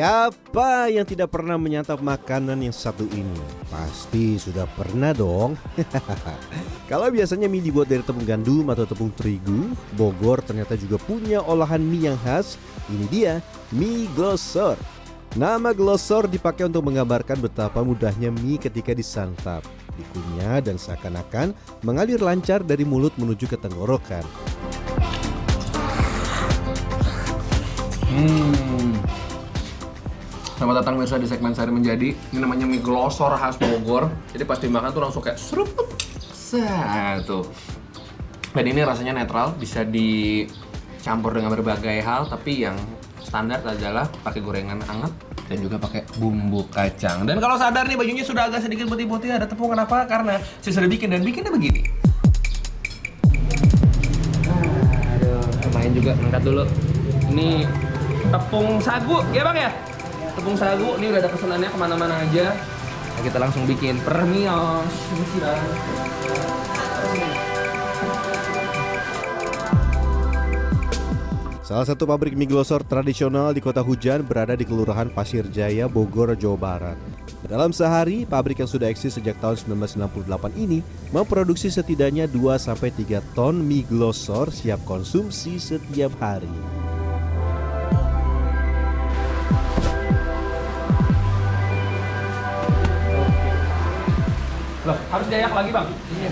Siapa yang tidak pernah menyantap makanan yang satu ini? Pasti sudah pernah dong. Kalau biasanya mie dibuat dari tepung gandum atau tepung terigu, Bogor ternyata juga punya olahan mie yang khas. Ini dia, mie glosor. Nama glosor dipakai untuk menggambarkan betapa mudahnya mie ketika disantap. Dikunyah dan seakan-akan mengalir lancar dari mulut menuju ke tenggorokan. Hmm. Selamat datang mirsa di segmen Sari Menjadi. Ini namanya mie glosor khas Bogor. Jadi pas dimakan tuh langsung kayak serup. Satu. Dan ini rasanya netral, bisa dicampur dengan berbagai hal, tapi yang standar adalah pakai gorengan hangat dan juga pakai bumbu kacang. Dan kalau sadar nih bajunya sudah agak sedikit putih-putih, ada tepung kenapa? Karena saya sudah bikin dan bikinnya begini. Aduh, lumayan juga angkat dulu. Ini tepung sagu, ya bang ya? Tepung sagu, ini udah ada pesanannya ke mana-mana aja. Nah, kita langsung bikin permios. Salah satu pabrik mie glosor tradisional di kota hujan berada di Kelurahan Pasir Jaya, Bogor, Jawa Barat. Dalam sehari, pabrik yang sudah eksis sejak tahun 1968 ini memproduksi setidaknya 2-3 ton mie glosor siap konsumsi setiap hari. Loh, harus diayak lagi bang? Iya,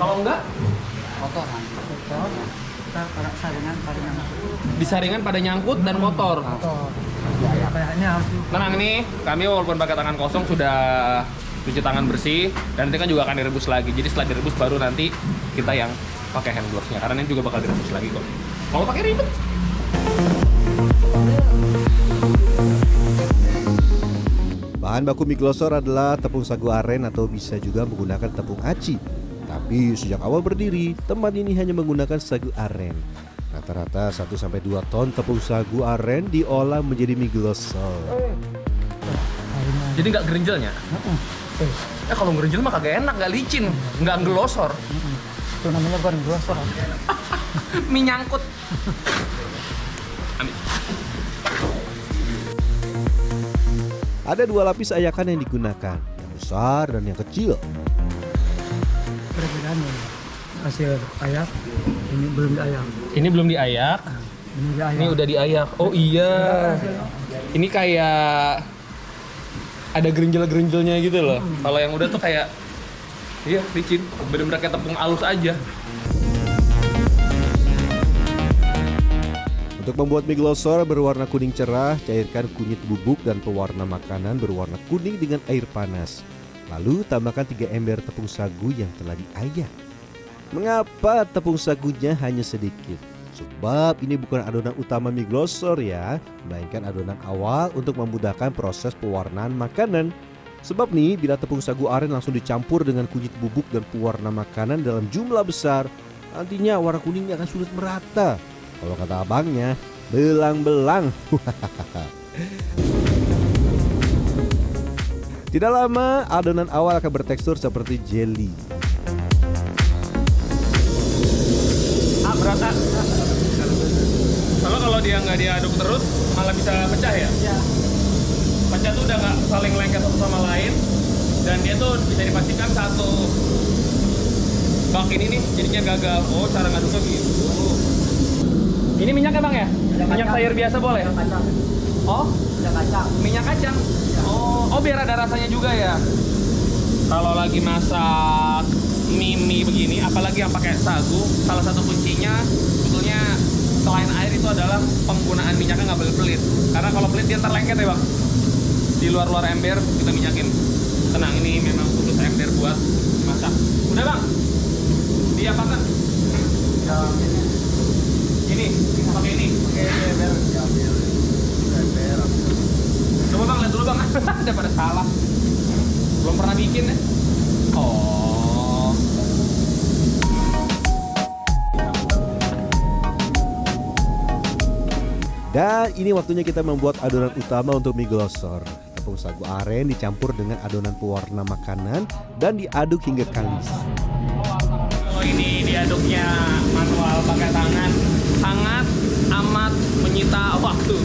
Kalau enggak, kan. Kotor. Kita pada saringan pada yang disaringan pada nyangkut dan. Ya, kayaknya harus Tenang nih, kami walaupun pakai tangan kosong sudah cuci tangan bersih dan nanti kan juga akan direbus lagi. Jadi setelah direbus baru nanti kita yang pakai hand gloves-nya karena ini juga bakal direbus lagi kok. Kalau pakai ribet. Bahan baku mie glosor adalah tepung sagu aren atau bisa juga menggunakan tepung aci. Tapi sejak awal berdiri, tempat ini hanya menggunakan sagu aren. Rata-rata 1-2 ton tepung sagu aren diolah menjadi mie glosor. Jadi nggak gerinjelnya. Eh kalau gerinjel mah kagak enak, nggak licin, nggak ngelosor. itu namanya bukan glosor. Mie nyangkut. Ada dua lapis ayakan yang digunakan, yang besar dan yang kecil. Perbedaannya hasil ayak ini belum diayak. Ini belum diayak, Ini diayak. ini udah diayak. Oh iya. Ini kayak ada gerinjel-gerinjelnya gitu loh. Kalau yang udah tuh kayak iya licin, bener-bener kayak tepung halus aja. Untuk membuat mie glosor berwarna kuning cerah, cairkan kunyit bubuk dan pewarna makanan berwarna kuning dengan air panas. Lalu tambahkan 3 ember tepung sagu yang telah diayak. Mengapa tepung sagunya hanya sedikit? Sebab ini bukan adonan utama mie glosor ya, melainkan adonan awal untuk memudahkan proses pewarnaan makanan. Sebab nih, bila tepung sagu aren langsung dicampur dengan kunyit bubuk dan pewarna makanan dalam jumlah besar, nantinya warna kuningnya akan sulit merata. Kalau kata abangnya, belang-belang. Tidak lama, adonan awal akan bertekstur seperti jelly. Ah berat ah. Soalnya kalau dia nggak diaduk terus malah bisa pecah ya? Ya. Pecah tuh udah nggak saling lengket satu sama lain dan dia tuh bisa dipastikan satu bak ini nih jadinya gagal. Oh cara ngaduknya gitu. Ini minyak ya bang ya? Minyak Minyak sayur biasa boleh? kacang. Oh Ada kacang. minyak kacang. Oh oh biar ada rasanya juga ya. Kalau lagi masak mie begini, apalagi yang pakai sagu, salah satu kuncinya sebetulnya selain air itu adalah penggunaan minyaknya nggak boleh pelit. Karena kalau pelit dia terlengket ya bang. Di luar-luar ember kita minyakin. Tenang, ini memang khusus ember buat masak. Udah bang, diapakan? Ya, pakai ini. Oke, ember. Ember. Ember. Coba bang, lihat dulu bang. Daripada salah. Belum pernah bikin ya? Oh. Dan ini waktunya kita membuat adonan utama untuk mie glosor. Tepung sagu aren dicampur dengan adonan pewarna makanan dan diaduk hingga kalis. Kalau ini diaduknya manual pakai tangan, sangat amat menyita waktu.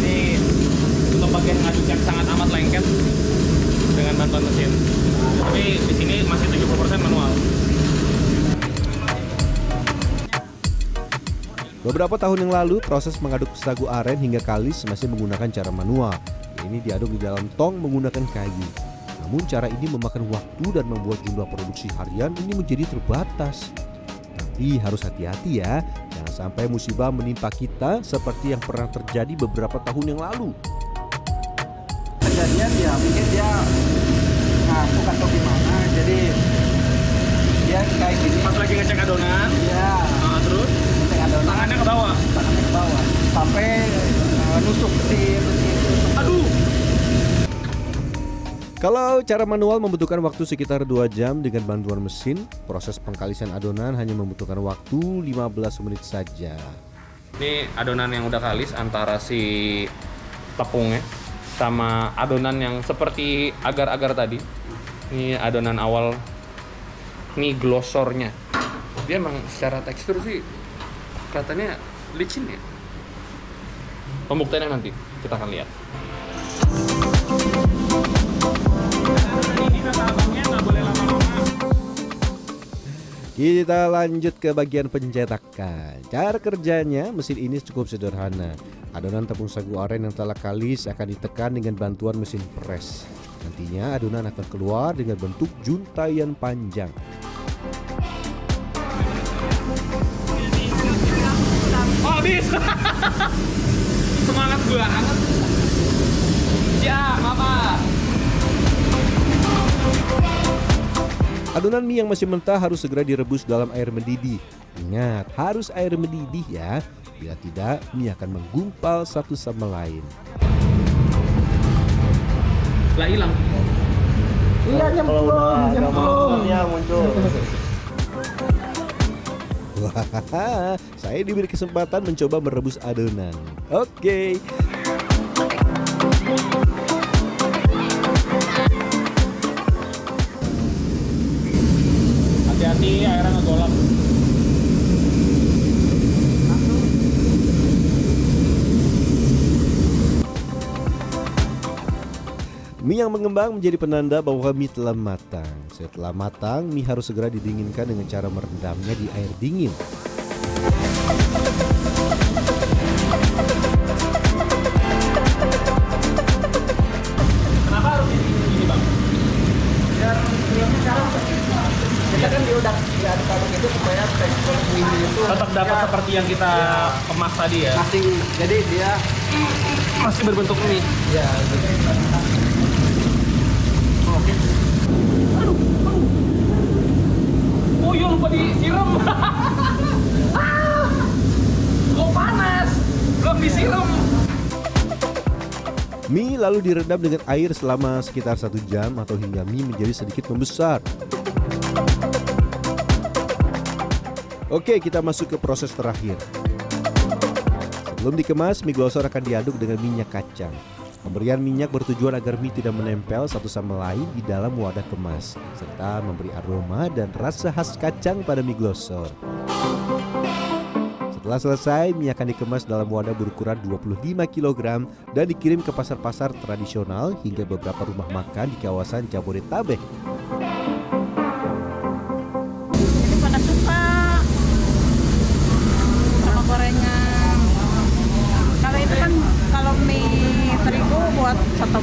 Jadi untuk bagian ngaduk yang sangat amat lengket dengan bantuan mesin. Tapi di sini masih 70% manual. Beberapa tahun yang lalu, proses mengaduk sagu aren hingga kalis masih menggunakan cara manual. Ini diaduk di dalam tong menggunakan kayu. Namun cara ini memakan waktu dan membuat jumlah produksi harian ini menjadi terbatas. Tapi harus hati-hati ya, sampai musibah menimpa kita seperti yang pernah terjadi beberapa tahun yang lalu. kejadian ya mungkin dia ngapuk atau gimana jadi dia kayak gini. Pas lagi ngecek adonan, ya nah, terus? Ngecek adonan. Tangannya ke bawah. tangannya ke bawah. Sampai eh, nusuk besi besi nusuk. Aduh, Kalau cara manual membutuhkan waktu sekitar 2 jam dengan bantuan mesin, proses pengkalisan adonan hanya membutuhkan waktu 15 menit saja. Ini adonan yang udah kalis antara si tepungnya sama adonan yang seperti agar-agar tadi. Ini adonan awal mie glossornya. Dia emang secara tekstur sih kelihatannya licin ya. Pembuktiannya nanti kita akan lihat. Kita lanjut ke bagian pencetakan. Cara kerjanya mesin ini cukup sederhana. Adonan tepung sagu aren yang telah kalis akan ditekan dengan bantuan mesin pres. Nantinya adonan akan keluar dengan bentuk juntayan panjang. Habis. Semangat banget. Ya, mama. Adonan mie yang masih mentah harus segera direbus dalam air mendidih. Ingat, harus air mendidih ya. Bila tidak, mie akan menggumpal satu sama lain. Lah hilang. iya nyemplung nyemplung ya muncul. Wah, saya diberi kesempatan mencoba merebus adonan. Oke. Hati-hati airnya ngegolak. Mie yang mengembang menjadi penanda bahwa mie telah matang. Setelah matang, mie harus segera didinginkan dengan cara merendamnya di air dingin. Kita kan diudak diaduk-aduk itu supaya tekstur mie itu Tetap dapat ya, seperti yang kita kemas tadi ya. masing jadi dia Masih berbentuk mie. ya Oke. Aduh, aduh. Oh iya lupa disiram. ah, kok panas? Belum disiram. Mie lalu direndam dengan air selama sekitar satu jam atau hingga mie menjadi sedikit membesar. Oke, kita masuk ke proses terakhir. Sebelum dikemas, mie glosor akan diaduk dengan minyak kacang. Pemberian minyak bertujuan agar mie tidak menempel satu sama lain di dalam wadah kemas, serta memberi aroma dan rasa khas kacang pada mie glosor. Setelah selesai, mie akan dikemas dalam wadah berukuran 25 kg dan dikirim ke pasar-pasar tradisional hingga beberapa rumah makan di kawasan Jabodetabek. Soto.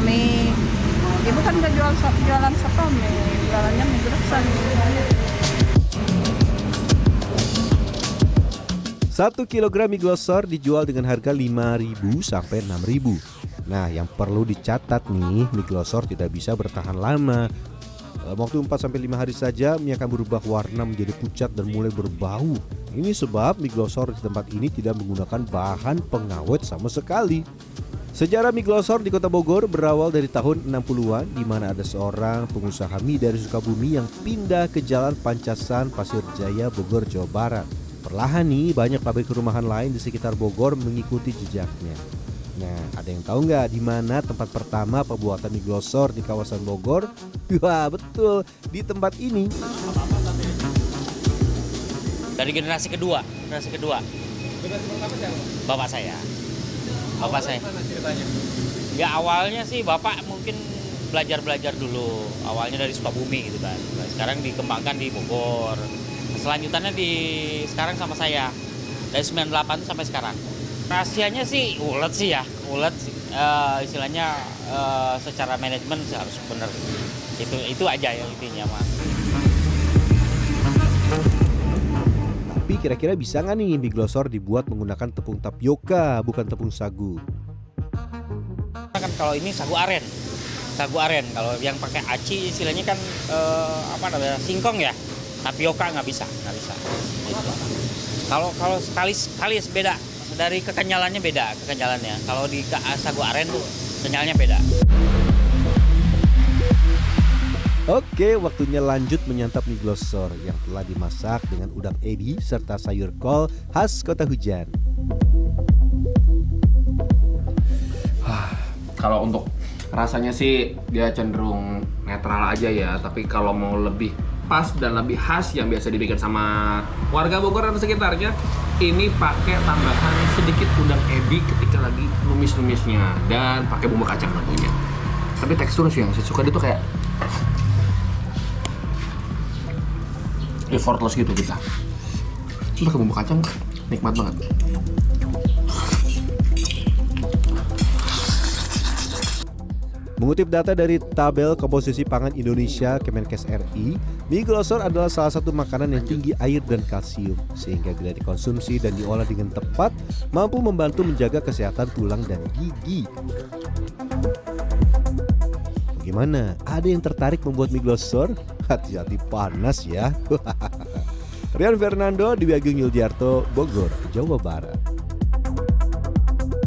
Ibu kan nggak jual jualan soto mie, jualannya mie geresan. Satu kilogram mie glosor dijual dengan harga 5.000 sampai 6.000. Nah, yang perlu dicatat nih, mie glosor tidak bisa bertahan lama. Dalam waktu 4 sampai 5 hari saja mie akan berubah warna menjadi pucat dan mulai berbau. Ini sebab mie glosor di tempat ini tidak menggunakan bahan pengawet sama sekali. Sejarah mie glosor di Kota Bogor berawal dari tahun 60-an di mana ada seorang pengusaha mie dari Sukabumi yang pindah ke Jalan Pancasan, Pasir Jaya, Bogor, Jawa Barat. Perlahan nih banyak pabrik rumahan lain di sekitar Bogor mengikuti jejaknya. Nah, ada yang tahu nggak di mana tempat pertama pembuatan mie glosor di kawasan Bogor? Wah, betul, di tempat ini. dari generasi kedua generasi kedua bapak saya bapak saya? Ya awalnya sih bapak mungkin belajar-belajar dulu. Awalnya dari Sukabumi gitu kan. Sekarang dikembangkan di Bogor. Selanjutannya di sekarang sama saya. Dari 98 sampai sekarang. Rahasianya sih ulet sih ya. Ulet. Eh, istilahnya eh, secara manajemen harus bener. Itu itu aja yang intinya mah. Kira-kira bisa nggak nih mie glosor dibuat menggunakan tepung tapioka bukan tepung sagu? kan kalau ini sagu aren. Sagu aren. Kalau yang pakai aci istilahnya kan eh, apa namanya singkong ya. Tapioka nggak bisa nggak bisa. Gitu. kalau kalau sekali sekali beda. Dari kekenyalannya beda kekenyalannya. Kalau di sagu aren tuh kenyalnya beda Oke, waktunya lanjut menyantap mie glosor yang telah dimasak dengan udang ebi serta sayur kol khas kota hujan. Kalau untuk rasanya sih dia cenderung netral aja ya, tapi kalau mau lebih pas dan lebih khas yang biasa dibikin sama warga Bogor dan sekitarnya, ini pakai tambahan sedikit udang ebi ketika lagi numis-numisnya dan pakai bumbu kacang tentunya. Tapi tekstur sih yang saya suka itu kayak effortless gitu kita. Terus pakai bumbu kacang nikmat banget. Mengutip data dari tabel komposisi pangan Indonesia Kemenkes RI, mie glosor adalah salah satu makanan yang tinggi air dan kalsium, sehingga bila dikonsumsi dan diolah dengan tepat, mampu membantu menjaga kesehatan tulang dan gigi. Bagaimana? Ada yang tertarik membuat mie glosor? Hati-hati panas ya. Rian Fernando, Dwi Agung Yuldiarto, Bogor, Jawa Barat.